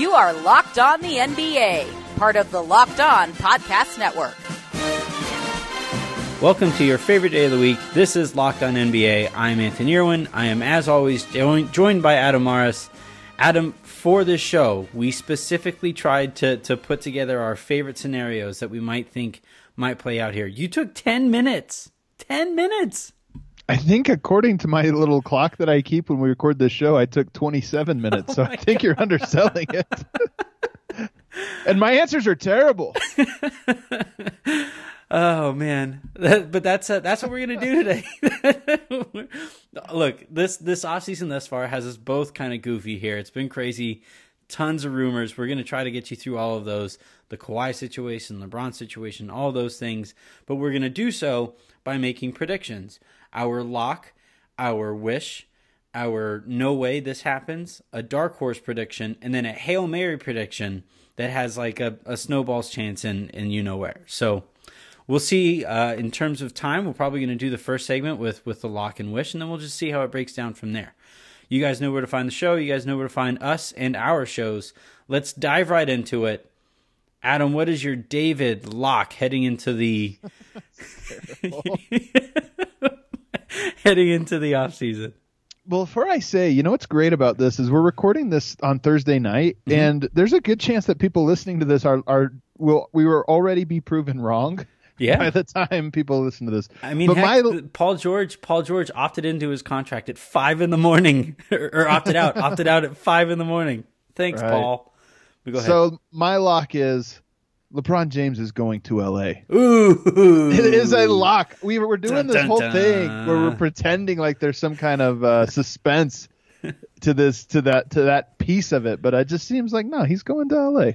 You are Locked On the NBA, part of the Locked On Podcast Network. Welcome to your favorite day of the week. This is Locked On NBA. I'm Anthony Irwin. I am, as always, joined by Adam Morris. Adam, for this show, we specifically tried to, to put together our favorite scenarios that we might think might play out here. You took 10 minutes. 10 minutes. I think, according to my little clock that I keep when we record this show, I took 27 minutes. Oh so I think God. you're underselling it. and my answers are terrible. oh man, that, but that's uh, that's what we're gonna do today. Look, this this off season thus far has us both kind of goofy here. It's been crazy, tons of rumors. We're gonna try to get you through all of those, the Kawhi situation, LeBron situation, all those things. But we're gonna do so by making predictions our lock, our wish, our no way this happens, a dark horse prediction, and then a Hail Mary prediction that has like a, a snowball's chance in, in you know where. So we'll see uh, in terms of time. We're probably going to do the first segment with, with the lock and wish, and then we'll just see how it breaks down from there. You guys know where to find the show. You guys know where to find us and our shows. Let's dive right into it. Adam, what is your David lock heading into the heading into the off season. Well, before I say, you know what's great about this is we're recording this on Thursday night, mm-hmm. and there's a good chance that people listening to this are are will we will already be proven wrong. Yeah. By the time people listen to this, I mean, heck, my... Paul George, Paul George opted into his contract at five in the morning, or, or opted out, opted out at five in the morning. Thanks, right. Paul. So my lock is LeBron James is going to LA. Ooh, it is a lock. We were, we're doing dun, this dun, whole dun. thing where we're pretending like there's some kind of uh, suspense to this to that to that piece of it, but it just seems like no, he's going to LA.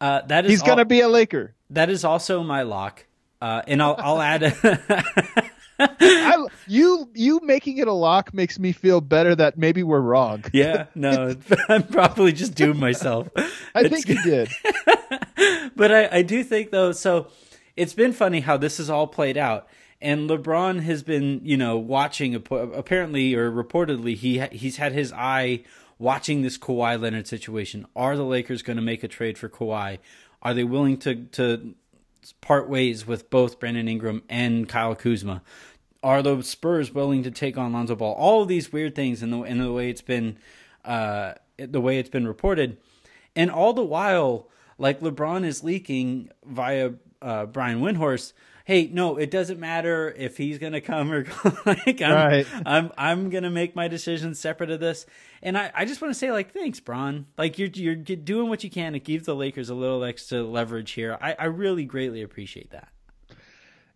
Uh, that is he's gonna be a Laker. That is also my lock, uh, and I'll I'll add. I, you you making it a lock makes me feel better that maybe we're wrong. Yeah, no, I'm probably just doomed myself. I it's, think you did. but I, I do think though, so it's been funny how this has all played out. And LeBron has been, you know, watching apparently or reportedly he he's had his eye watching this Kawhi Leonard situation. Are the Lakers going to make a trade for Kawhi? Are they willing to to part ways with both Brandon Ingram and Kyle Kuzma? Are the Spurs willing to take on Lonzo Ball? All of these weird things in the in the way it's been uh, the way it's been reported, and all the while like LeBron is leaking via uh, Brian Windhorst. Hey, no, it doesn't matter if he's gonna come or go. like I'm, right. I'm, I'm gonna make my decision separate of this. And I, I just want to say, like, thanks, Bron. Like you're, you're doing what you can to give the Lakers a little extra leverage here. I, I really greatly appreciate that.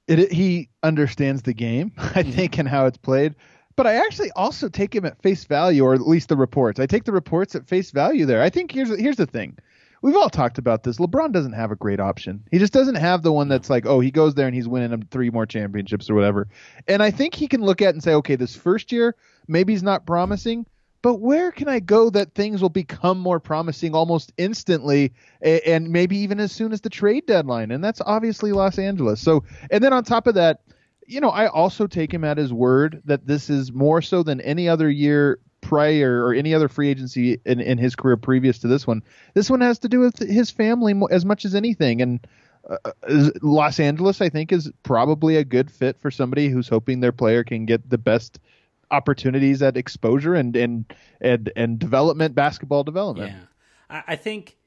It, he understands the game, I think, and how it's played but I actually also take him at face value, or at least the reports. I take the reports at face value there. I think here's here's the thing we've all talked about this. LeBron doesn't have a great option. He just doesn't have the one that's like, oh, he goes there and he's winning three more championships or whatever. And I think he can look at and say, okay, this first year maybe he's not promising, but where can I go that things will become more promising almost instantly and maybe even as soon as the trade deadline? And that's obviously Los Angeles. So, and then on top of that, you know, I also take him at his word that this is more so than any other year prior or any other free agency in, in his career previous to this one. This one has to do with his family as much as anything. And uh, uh Los Angeles, I think, is probably a good fit for somebody who's hoping their player can get the best opportunities at exposure and and and, and development, basketball development. Yeah, I, I think.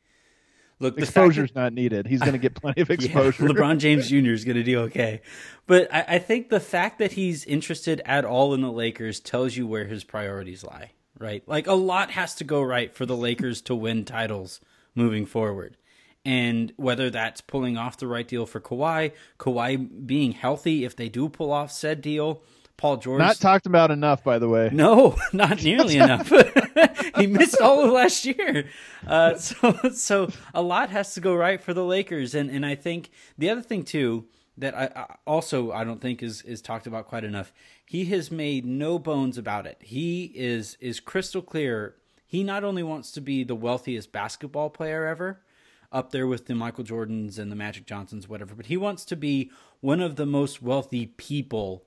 Look, exposure's that, not needed. He's going to get plenty of exposure. Yeah, LeBron James Jr. is going to do okay, but I, I, think the fact that he's interested at all in the Lakers tells you where his priorities lie. Right, like a lot has to go right for the Lakers to win titles moving forward, and whether that's pulling off the right deal for Kawhi, Kawhi being healthy if they do pull off said deal, Paul George. Not talked about enough, by the way. No, not nearly enough. he missed all of last year. Uh, so, so a lot has to go right for the Lakers, and and I think the other thing too that I, I also I don't think is is talked about quite enough. He has made no bones about it. He is is crystal clear. He not only wants to be the wealthiest basketball player ever, up there with the Michael Jordans and the Magic Johnsons, whatever, but he wants to be one of the most wealthy people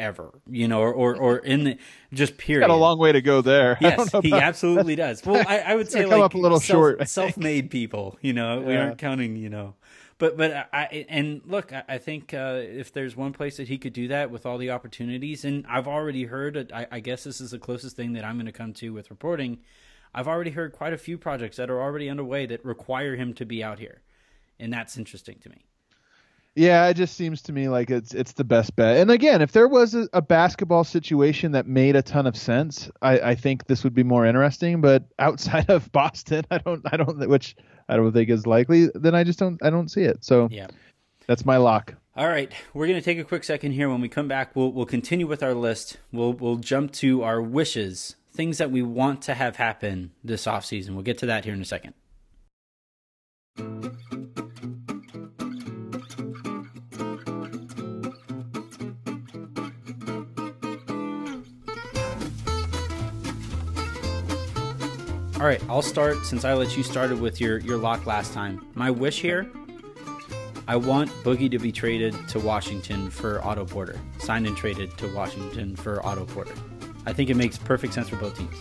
ever, you know, or or, or in the just period. Got a long way to go there. Yes, he absolutely does. Well, I, I would say come like up a little self, short, self-made people. You know, we aren't counting. You know, but but I and look, I, I think uh, if there's one place that he could do that with all the opportunities, and I've already heard. I, I guess this is the closest thing that I'm going to come to with reporting. I've already heard quite a few projects that are already underway that require him to be out here, and that's interesting to me. Yeah, it just seems to me like it's it's the best bet. And again, if there was a, a basketball situation that made a ton of sense, I, I think this would be more interesting. But outside of Boston, I don't I don't which I don't think is likely. Then I just don't I don't see it. So Yeah. that's my lock. All right, we're going to take a quick second here. When we come back, we'll we'll continue with our list. We'll we'll jump to our wishes, things that we want to have happen this offseason. We'll get to that here in a second. All right, I'll start since I let you started with your your lock last time. My wish here I want Boogie to be traded to Washington for Otto Porter. Signed and traded to Washington for Otto Porter. I think it makes perfect sense for both teams.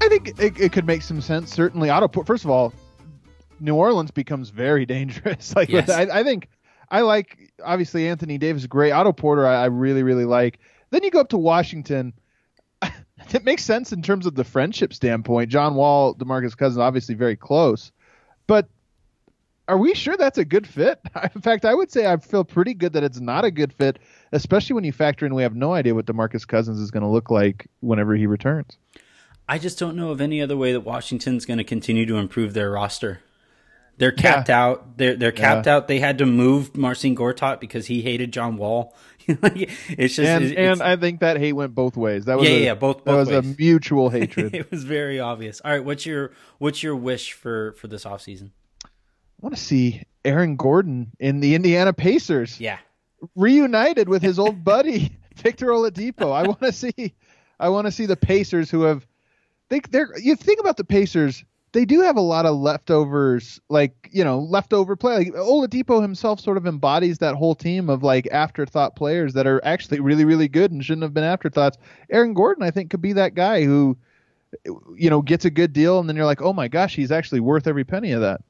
I think it, it could make some sense. Certainly, Otto. First of all, New Orleans becomes very dangerous. like Yes. I, I think I like obviously Anthony Davis is great. Otto Porter I, I really really like. Then you go up to Washington. it makes sense in terms of the friendship standpoint. John Wall, Demarcus Cousins, obviously very close, but are we sure that's a good fit? In fact, I would say I feel pretty good that it's not a good fit, especially when you factor in we have no idea what Demarcus Cousins is going to look like whenever he returns. I just don't know of any other way that Washington's going to continue to improve their roster. They're capped out. They're they're capped out. They had to move Marcin Gortat because he hated John Wall. It's just and it's, and I think that hate went both ways. That was Yeah, a, yeah, both- both that both was a mutual hatred. It was very obvious. All right, what's your what's your wish for for this offseason? I want to see Aaron Gordon in the Indiana Pacers Yeah. reunited with his old buddy Victor Oladipo. I want to see I want to see the Pacers who have they they're you think about the Pacers they do have a lot of leftovers, like you know, leftover play. Like Oladipo himself sort of embodies that whole team of like afterthought players that are actually really, really good and shouldn't have been afterthoughts. Aaron Gordon, I think, could be that guy who, you know, gets a good deal, and then you're like, oh my gosh, he's actually worth every penny of that.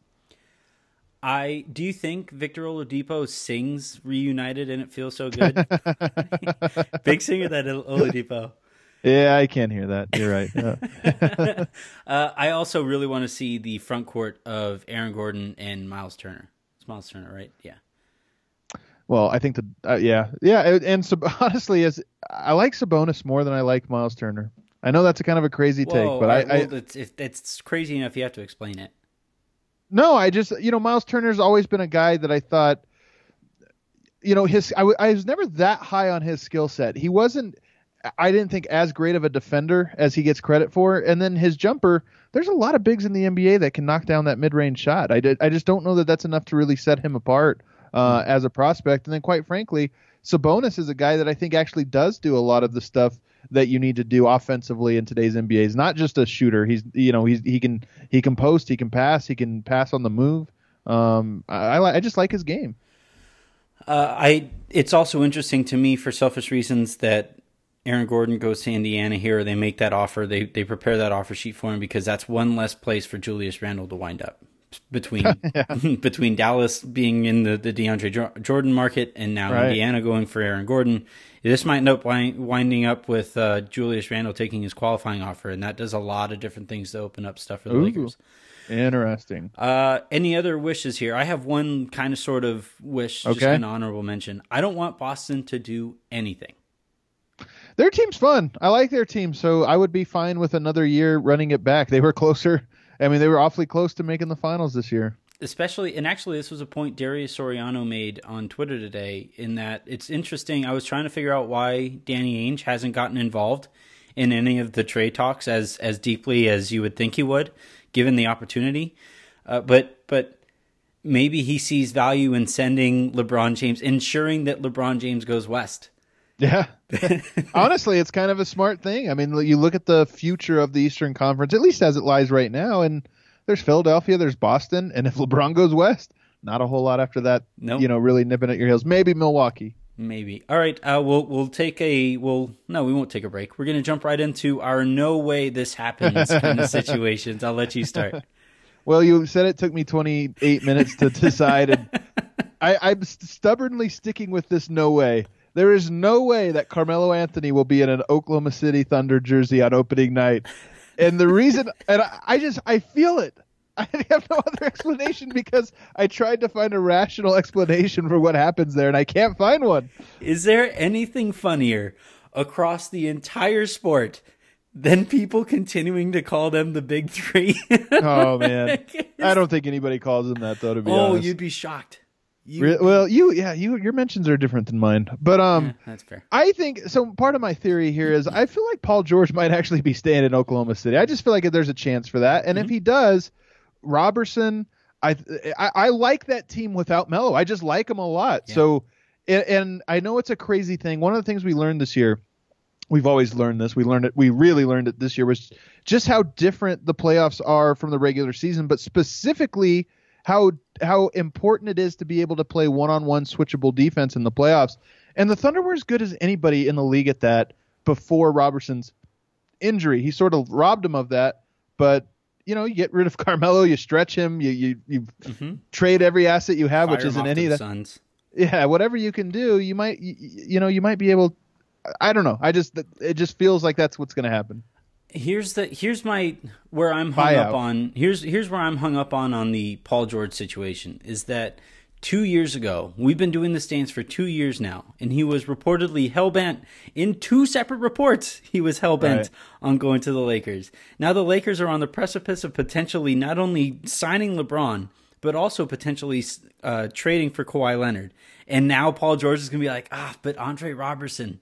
I do you think Victor Oladipo sings "Reunited" and it feels so good? Big singer that Oladipo. Yeah, I can't hear that. You're right. Yeah. Uh, I also really want to see the front court of Aaron Gordon and Miles Turner. It's Miles Turner, right? Yeah. well, I think the uh, yeah, yeah, and, Sab- honestly, as I like Sabonis more than I like Miles Turner. I know that's a kind of a crazy take, but I, I well, it's, it's it's crazy enough you have to explain it. No, I just you know Miles Turner's always been a guy that I thought, you know, his I, w- I was never that high on his skill set. He wasn't. I didn't think as great of a defender as he gets credit for, and then his jumper. There's a lot of bigs in the NBA that can knock down that mid-range shot. I did, I just don't know that that's enough to really set him apart uh, as a prospect. And then, quite frankly, Sabonis is a guy that I think actually does do a lot of the stuff that you need to do offensively in today's NBA. He's not just a shooter. He's you know he's he can he can post, he can pass, he can pass on the move. Um, I I, I just like his game. Uh, I it's also interesting to me for selfish reasons that Aaron Gordon goes to Indiana here. They make that offer. They they prepare that offer sheet for him because that's one less place for Julius Randle to wind up between between Dallas being in the the DeAndre Jordan market and now Right. Indiana going for Aaron Gordon. This might end up winding up with uh, Julius Randle taking his qualifying offer, and that does a lot of different things to open up stuff for the Ooh. Lakers. Interesting. Uh, any other wishes here? I have one kind of sort of wish, just Okay. an honorable mention. I don't want Boston to do anything. Their team's fun. I like their team, so I would be fine with another year running it back. They were closer. I mean, they were awfully close to making the finals this year. Especially, and actually, this was a point Darius Soriano made on Twitter today. In that, it's interesting. I was trying to figure out why Danny Ainge hasn't gotten involved in any of the trade talks as as deeply as you would think he would, given the opportunity. Uh, but but maybe he sees value in sending LeBron James, ensuring that LeBron James goes west. Yeah. Honestly, it's kind of a smart thing. I mean, you look at the future of the Eastern Conference, at least as it lies right now, and there's Philadelphia, there's Boston, and if LeBron goes west, not a whole lot after that, Nope. you know, really nipping at your heels. Maybe Milwaukee. Maybe. All right. Uh, we'll we'll take a we'll no, we won't take a break. We're gonna jump right into our no way this happens kind of situations. I'll let you start. Well, you said it took me 28 minutes to decide, and I, I'm stubbornly sticking with this no way. There is no way that Carmelo Anthony will be in an Oklahoma City Thunder jersey on opening night. And the reason, and I, I just, I feel it. I have no other explanation because I tried to find a rational explanation for what happens there, and I can't find one. Is there anything funnier across the entire sport than people continuing to call them the big three? Oh man, I don't think anybody calls them that though. To be oh, honest, Oh, you'd be shocked. You, Re- well, you yeah, you your mentions are different than mine, but um. Yeah, that's fair. I think so. Part of my theory here is I feel like Paul George might actually be staying in Oklahoma City. I just feel like there's a chance for that, and if he does, Roberson, I, I I like that team without Melo. I just like him a lot. Yeah. So, and, and I know it's a crazy thing. One of the things we learned this year, we've always learned this. We learned it. We really learned it this year was just how different the playoffs are from the regular season, but specifically how how important it is to be able to play one-on-one switchable defense in the playoffs. And the Thunder were as good as anybody in the league at that before Roberson's injury. He sort of robbed him of that, but you know, you get rid of Carmelo, you stretch him, you you, you Mhm. trade every asset you have, which isn't any of the that. Suns. Yeah, whatever you can do, you might you, you know you might be able. I don't know. I just it just feels like that's what's going to happen. Here's the here's my where I'm hung Buyout. up on. Here's here's where I'm hung up on on the Paul George situation is that two years ago we've been doing this dance for two years now, and he was reportedly hell bent in two separate reports. He was hell bent Right. on going to the Lakers. Now the Lakers are on the precipice of potentially not only signing LeBron but also potentially uh, trading for Kawhi Leonard. And now Paul George is going to be like, ah, but Andre Roberson.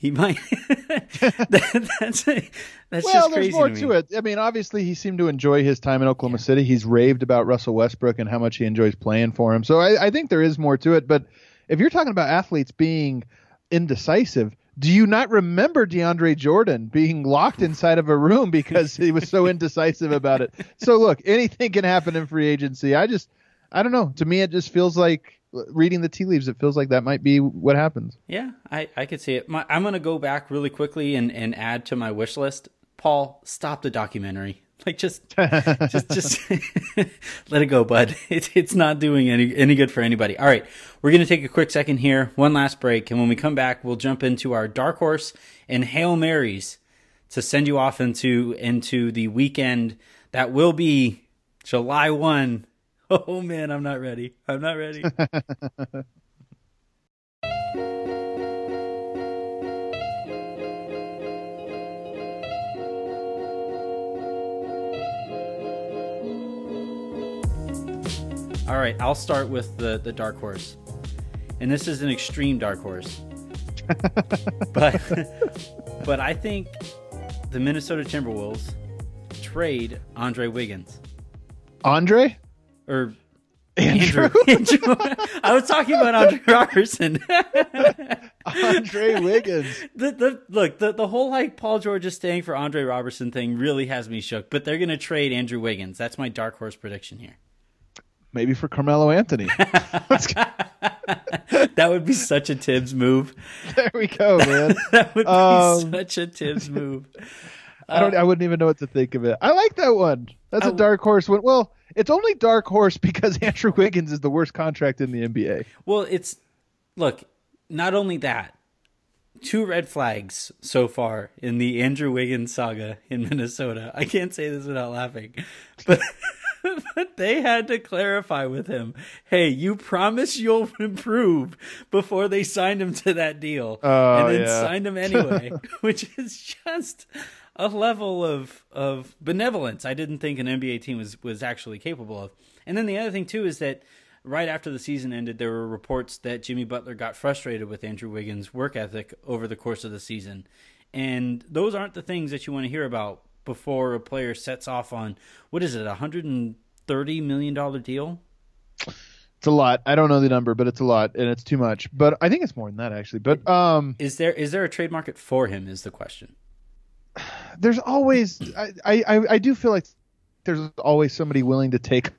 He might. that, that's that's Well, just there's more to, to it. I mean, obviously, he seemed to enjoy his time in Oklahoma City. He's raved about Russell Westbrook and how much he enjoys playing for him. So I, I think there is more to it. But if you're talking about athletes being indecisive, do you not remember DeAndre Jordan being locked inside of a room because he was so indecisive about it? So look, anything can happen in free agency. I just, I don't know. To me, it just feels like reading the tea leaves. It feels like that might be what happens. Yeah, I, I could see it. My, I'm going to go back really quickly and, and add to my wish list. Paul, stop the documentary. Like just just just let it go, bud. It's it's not doing any any good for anybody. All right, we're going to take a quick second here, one last break, and when we come back, we'll jump into our dark horse and hail marys to send you off into into the weekend that will be July one. Oh man, I'm not ready. I'm not ready. All right, I'll start with the the dark horse, and this is an extreme dark horse, but but I think the Minnesota Timberwolves trade Andre Wiggins Andre, or Andrew, Andrew. I was talking about Andre Roberson. Andre Wiggins. the, the look the, the whole like Paul George is staying for Andre Roberson thing really has me shook. But they're gonna trade Andrew Wiggins. That's my dark horse prediction here. Maybe for Carmelo Anthony. That would be such a Thibs move. there we go, man. That would be Um, such a Thibs move. I don't. I wouldn't even know what to think of it. I like that one. That's a dark horse. Well, it's only dark horse because Andrew Wiggins is the worst contract in the NBA. Well, it's look, not only that, two red flags so far in the Andrew Wiggins saga in Minnesota. I can't say this without laughing. But but they had to clarify with him, "Hey, you promise you'll improve" before they signed him to that deal. Oh, and then yeah. signed him anyway, which is just a level of of benevolence I didn't think an NBA team was was actually capable of. And then the other thing too is that right after the season ended, there were reports that Jimmy Butler got frustrated with Andrew Wiggins' work ethic over the course of the season. And those aren't the things that you want to hear about before a player sets off on what is it, a hundred and thirty million dollar deal? It's a lot. I don't know the number, but it's a lot, and it's too much. But I think it's more than that actually. But um, Is there is there a trade market for him? Is the question. There's always. I, I I do feel like there's always somebody willing to take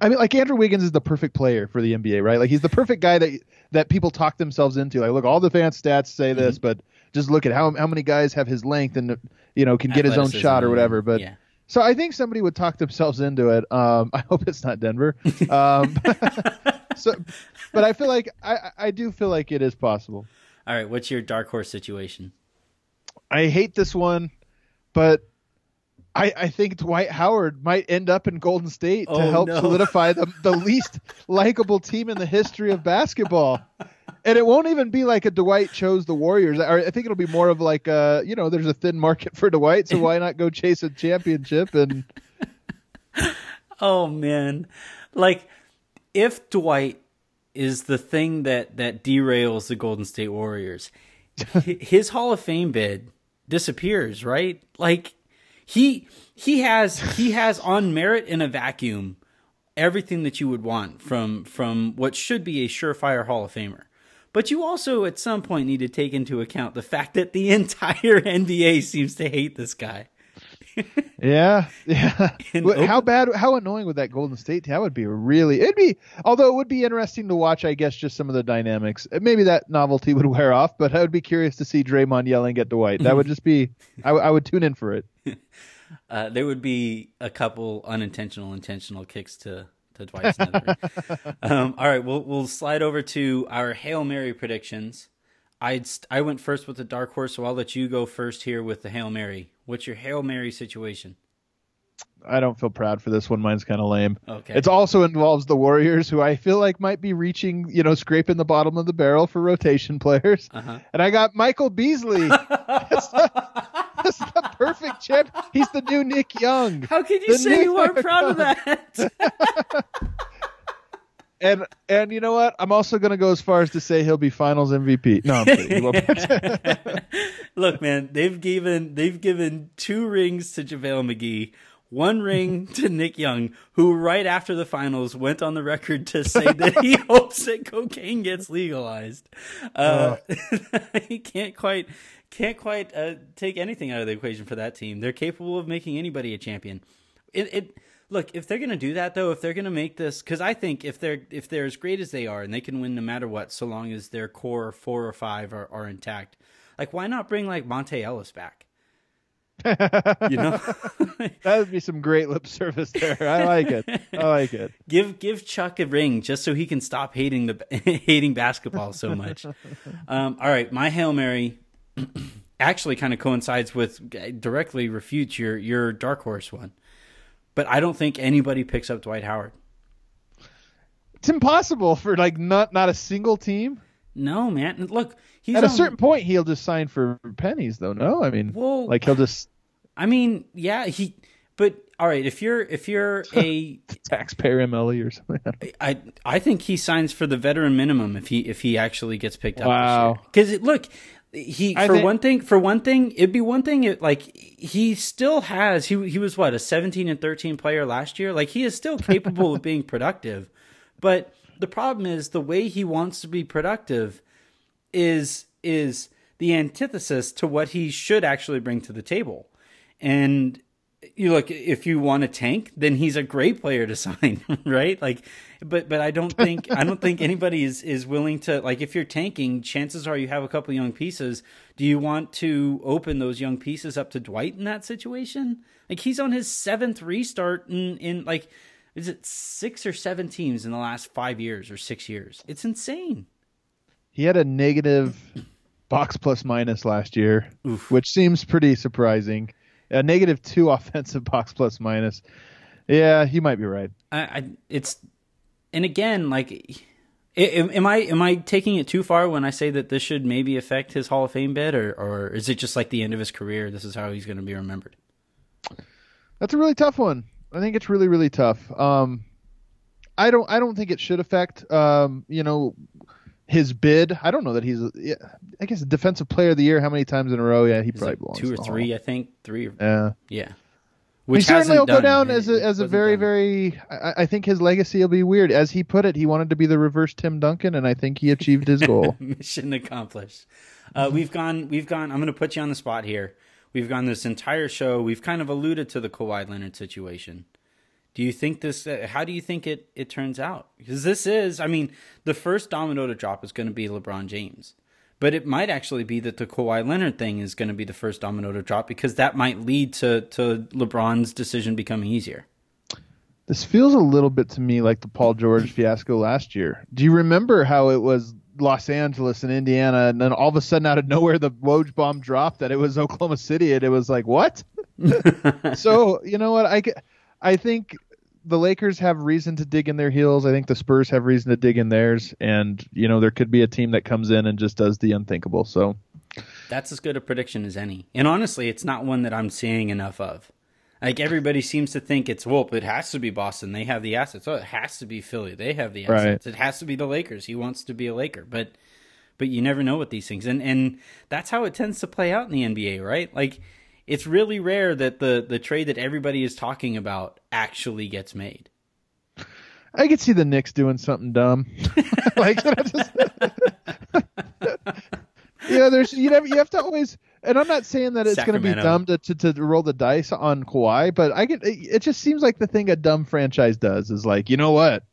I mean, like Andrew Wiggins is the perfect player for the NBA, right? Like he's the perfect guy that that people talk themselves into. Like, look, all the fan stats say this, Mm-hmm. but just look at how how many guys have his length and you know can get his own shot or whatever. But yeah. so I think somebody would talk themselves into it. Um, I hope it's not Denver. Um, so, but I feel like I I do feel like it is possible. All right, what's your dark horse situation? I hate this one, but I, I think Dwight Howard might end up in Golden State to Oh, help no. solidify the, the least likable team in the history of basketball. And it won't even be like a Dwight chose the Warriors. Or I think it'll be more of like a, you know, there's a thin market for Dwight, so why not go chase a championship? And Oh man, like if Dwight is the thing that that derails the Golden State Warriors, his Hall of Fame bid disappears, right? Like he he has he has on merit in a vacuum everything that you would want from from what should be a surefire Hall of Famer. But you also at some point need to take into account the fact that the entire NBA seems to hate this guy. yeah, yeah. What- how bad, how annoying would that Golden State team? That would be really, it'd be, although it would be interesting to watch, I guess, just some of the dynamics. Maybe that novelty would wear off, but I would be curious to see Draymond yelling at Dwight. That would just be, I, I would tune in for it. Uh, there would be a couple unintentional, intentional kicks to to Dwight's nether. um, all right, we'll we'll slide over to our hail mary predictions. I I went first with the dark horse, so I'll let you go first here with the hail mary. What's your hail mary situation? I don't feel proud for this one. Mine's kind of lame. Okay. It also involves the Warriors, who I feel like might be reaching, you know, scraping the bottom of the barrel for rotation players. Uh-huh. And I got Michael Beasley. that's, the, that's the perfect champ. He's the new Nick Young. How could you The say you weren't proud of that? And and you know what? I'm also going to go as far as to say he'll be Finals MVP. No, I'm kidding. He won't be. Look, man, they've given they've given two rings to JaVale McGee, one ring to Nick Young, who right after the finals went on the record to say that he hopes that cocaine gets legalized. Uh, he can't quite can't quite uh, take anything out of the equation for that team. They're capable of making anybody a champion. It, it look if they're going to do that though, if they're going to make this, because I think if they're if they're as great as they are and they can win no matter what, so long as their core four or five are, are intact. Like, why not bring like Monta Ellis back? you know, that would be some great lip service there. I like it. I like it. give give Chuck a ring just so he can stop hating the hating basketball so much. Um, all right, my hail mary actually kind of coincides with directly refutes your your dark horse one, but I don't think anybody picks up Dwight Howard. It's impossible for like not not a single team. No, man. Look, he's At a on- certain point, he'll just sign for pennies, though. No, I mean, like he'll just I mean, yeah, he. But all right, if you're if you're a taxpayer MLE or something. I I think he signs for the veteran minimum if he if he actually gets picked up. Wow. Because look, he I for think- one thing for one thing it'd be one thing it, like he still has he he was what a seventeen and thirteen player last year. Like he is still capable of being productive, but the problem is the way he wants to be productive is is the antithesis to what he should actually bring to the table. And you look if you want a tank, then he's a great player to sign, right? Like but but I don't think I don't think anybody is is willing to like if you're tanking, chances are you have a couple young pieces. Do you want to open those young pieces up to Dwight in that situation? Like he's on his seventh restart in in like is it six or seven teams in the last five years or six years? It's insane. He had a negative box plus minus last year, Oof. which seems pretty surprising. A negative two offensive box plus minus. Yeah, you might be right. I, I it's and again like am, am I am I taking it too far when I say that this should maybe affect his Hall of Fame bid or or is it just like the end of his career? This is how he's going to be remembered. That's a really tough one. I think it's really really tough. Um, I don't I don't think it should affect um, you know his bid. I don't know that he's yeah, I guess defensive player of the year. How many times in a row? Yeah, he Is probably it belongs two or three. I think three. Or, Yeah. yeah, He which certainly will go down as a as a very done. very. I, I think his legacy will be weird. As he put it, he wanted to be the reverse Tim Duncan, and I think he achieved his goal. mission accomplished. Uh, we've gone. We've gone. I'm going to put you on the spot here. We've gone this entire show. We've kind of alluded to the Kawhi Leonard situation. Do you think this? Uh, how do you think it it turns out? Because this is, I mean, the first domino to drop is going to be LeBron James, but it might actually be that the Kawhi Leonard thing is going to be the first domino to drop because that might lead to to LeBron's decision becoming easier. This feels a little bit to me like the Paul George fiasco last year. Do you remember how it was Los Angeles and Indiana, and then all of a sudden out of nowhere the Woj bomb dropped that it was Oklahoma City, and it was like what? so you know what I I think the Lakers have reason to dig in their heels. I think the Spurs have reason to dig in theirs, and you know there could be a team that comes in and just does the unthinkable. So that's as good a prediction as any. And honestly, it's not one that I'm seeing enough of. Like everybody seems to think it's well, it has to be Boston. They have the assets. Oh, it has to be Philly. They have the assets. Right. It has to be the Lakers. He wants to be a Laker, but but you never know with these things, and and that's how it tends to play out in the NBA, right? Like it's really rare that the the trade that everybody is talking about actually gets made. I could see the Knicks doing something dumb, like just, yeah. There's you know you have to always, and I'm not saying that it's going to be dumb to, to, to roll the dice on Kawhi, but I get it just seems like the thing a dumb franchise does is like you know what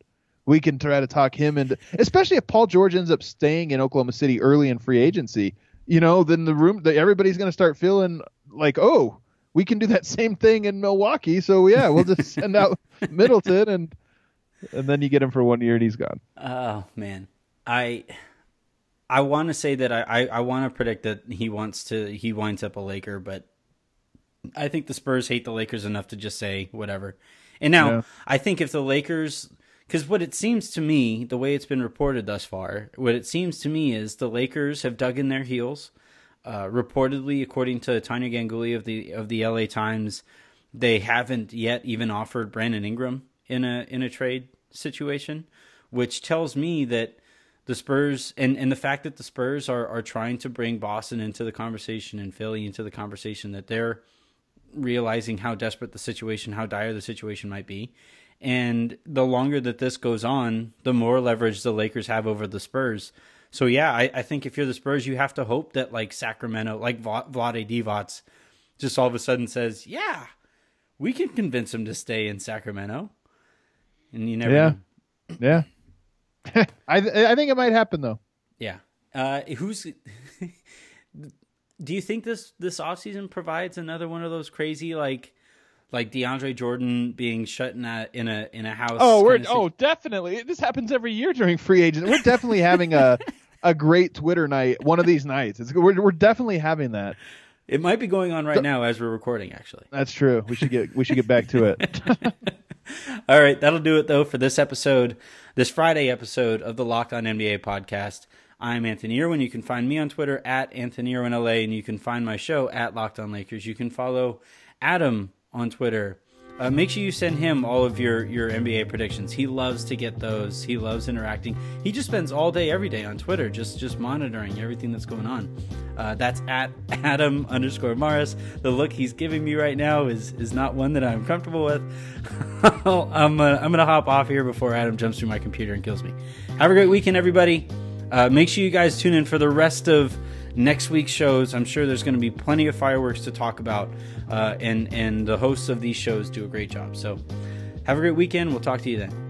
we can try to talk him into, especially if Paul George ends up staying in Oklahoma City early in free agency. You know, then the room, the, everybody's going to start feeling like, oh, we can do that same thing in Milwaukee. So yeah, we'll just send out Middleton and and then you get him for one year and he's gone. Oh man, I I want to say that I I, I want to predict that he wants to he winds up a Laker, but I think the Spurs hate the Lakers enough to just say whatever. And now yeah. I think if the Lakers because what it seems to me, the way it's been reported thus far, what it seems to me is the Lakers have dug in their heels. Uh, reportedly, according to Tania Ganguli of the of the LA Times, they haven't yet even offered Brandon Ingram in a in a trade situation, which tells me that the Spurs and, and the fact that the Spurs are, are trying to bring Boston into the conversation and Philly into the conversation that they're realizing how desperate the situation, how dire the situation might be. And the longer that this goes on, the more leverage the Lakers have over the Spurs so yeah, I, I, think if you're the Spurs, you have to hope that like Sacramento, like Vlade Divac, just all of a sudden says, "Yeah, we can convince him to stay in Sacramento." And you never. Yeah. Know. Yeah. I I think it might happen though. Yeah. Uh, who's? do you think this this offseason provides another one of those crazy like? Like DeAndre Jordan being shut in a in a in a house. Oh, we're oh definitely. This happens every year during free agent. We're definitely having a a great Twitter night one of these nights. It's, we're we're definitely having that. It might be going on right now as we're recording. Actually, that's true. We should get we should get back to it. All right, that'll do it though for this episode, this Friday episode of the Locked On NBA podcast. I'm Anthony Irwin. You can find me on Twitter at Anthony Irwin LA, and you can find my show at Locked On Lakers. You can follow Adam on Twitter uh, make sure you send him all of your, your NBA predictions. He loves to get those. He loves interacting. He just spends all day, every day on Twitter, just just monitoring everything that's going on. Uh, that's at Adam underscore Morris. The look he's giving me right now is is not one that I'm comfortable with. I'm uh, I'm gonna hop off here before Adam jumps through my computer and kills me. Have a great weekend, everybody. Uh, make sure you guys tune in for the rest of next week's shows. I'm sure there's going to be plenty of fireworks to talk about, uh, and and the hosts of these shows do a great job. So, have a great weekend. We'll talk to you then.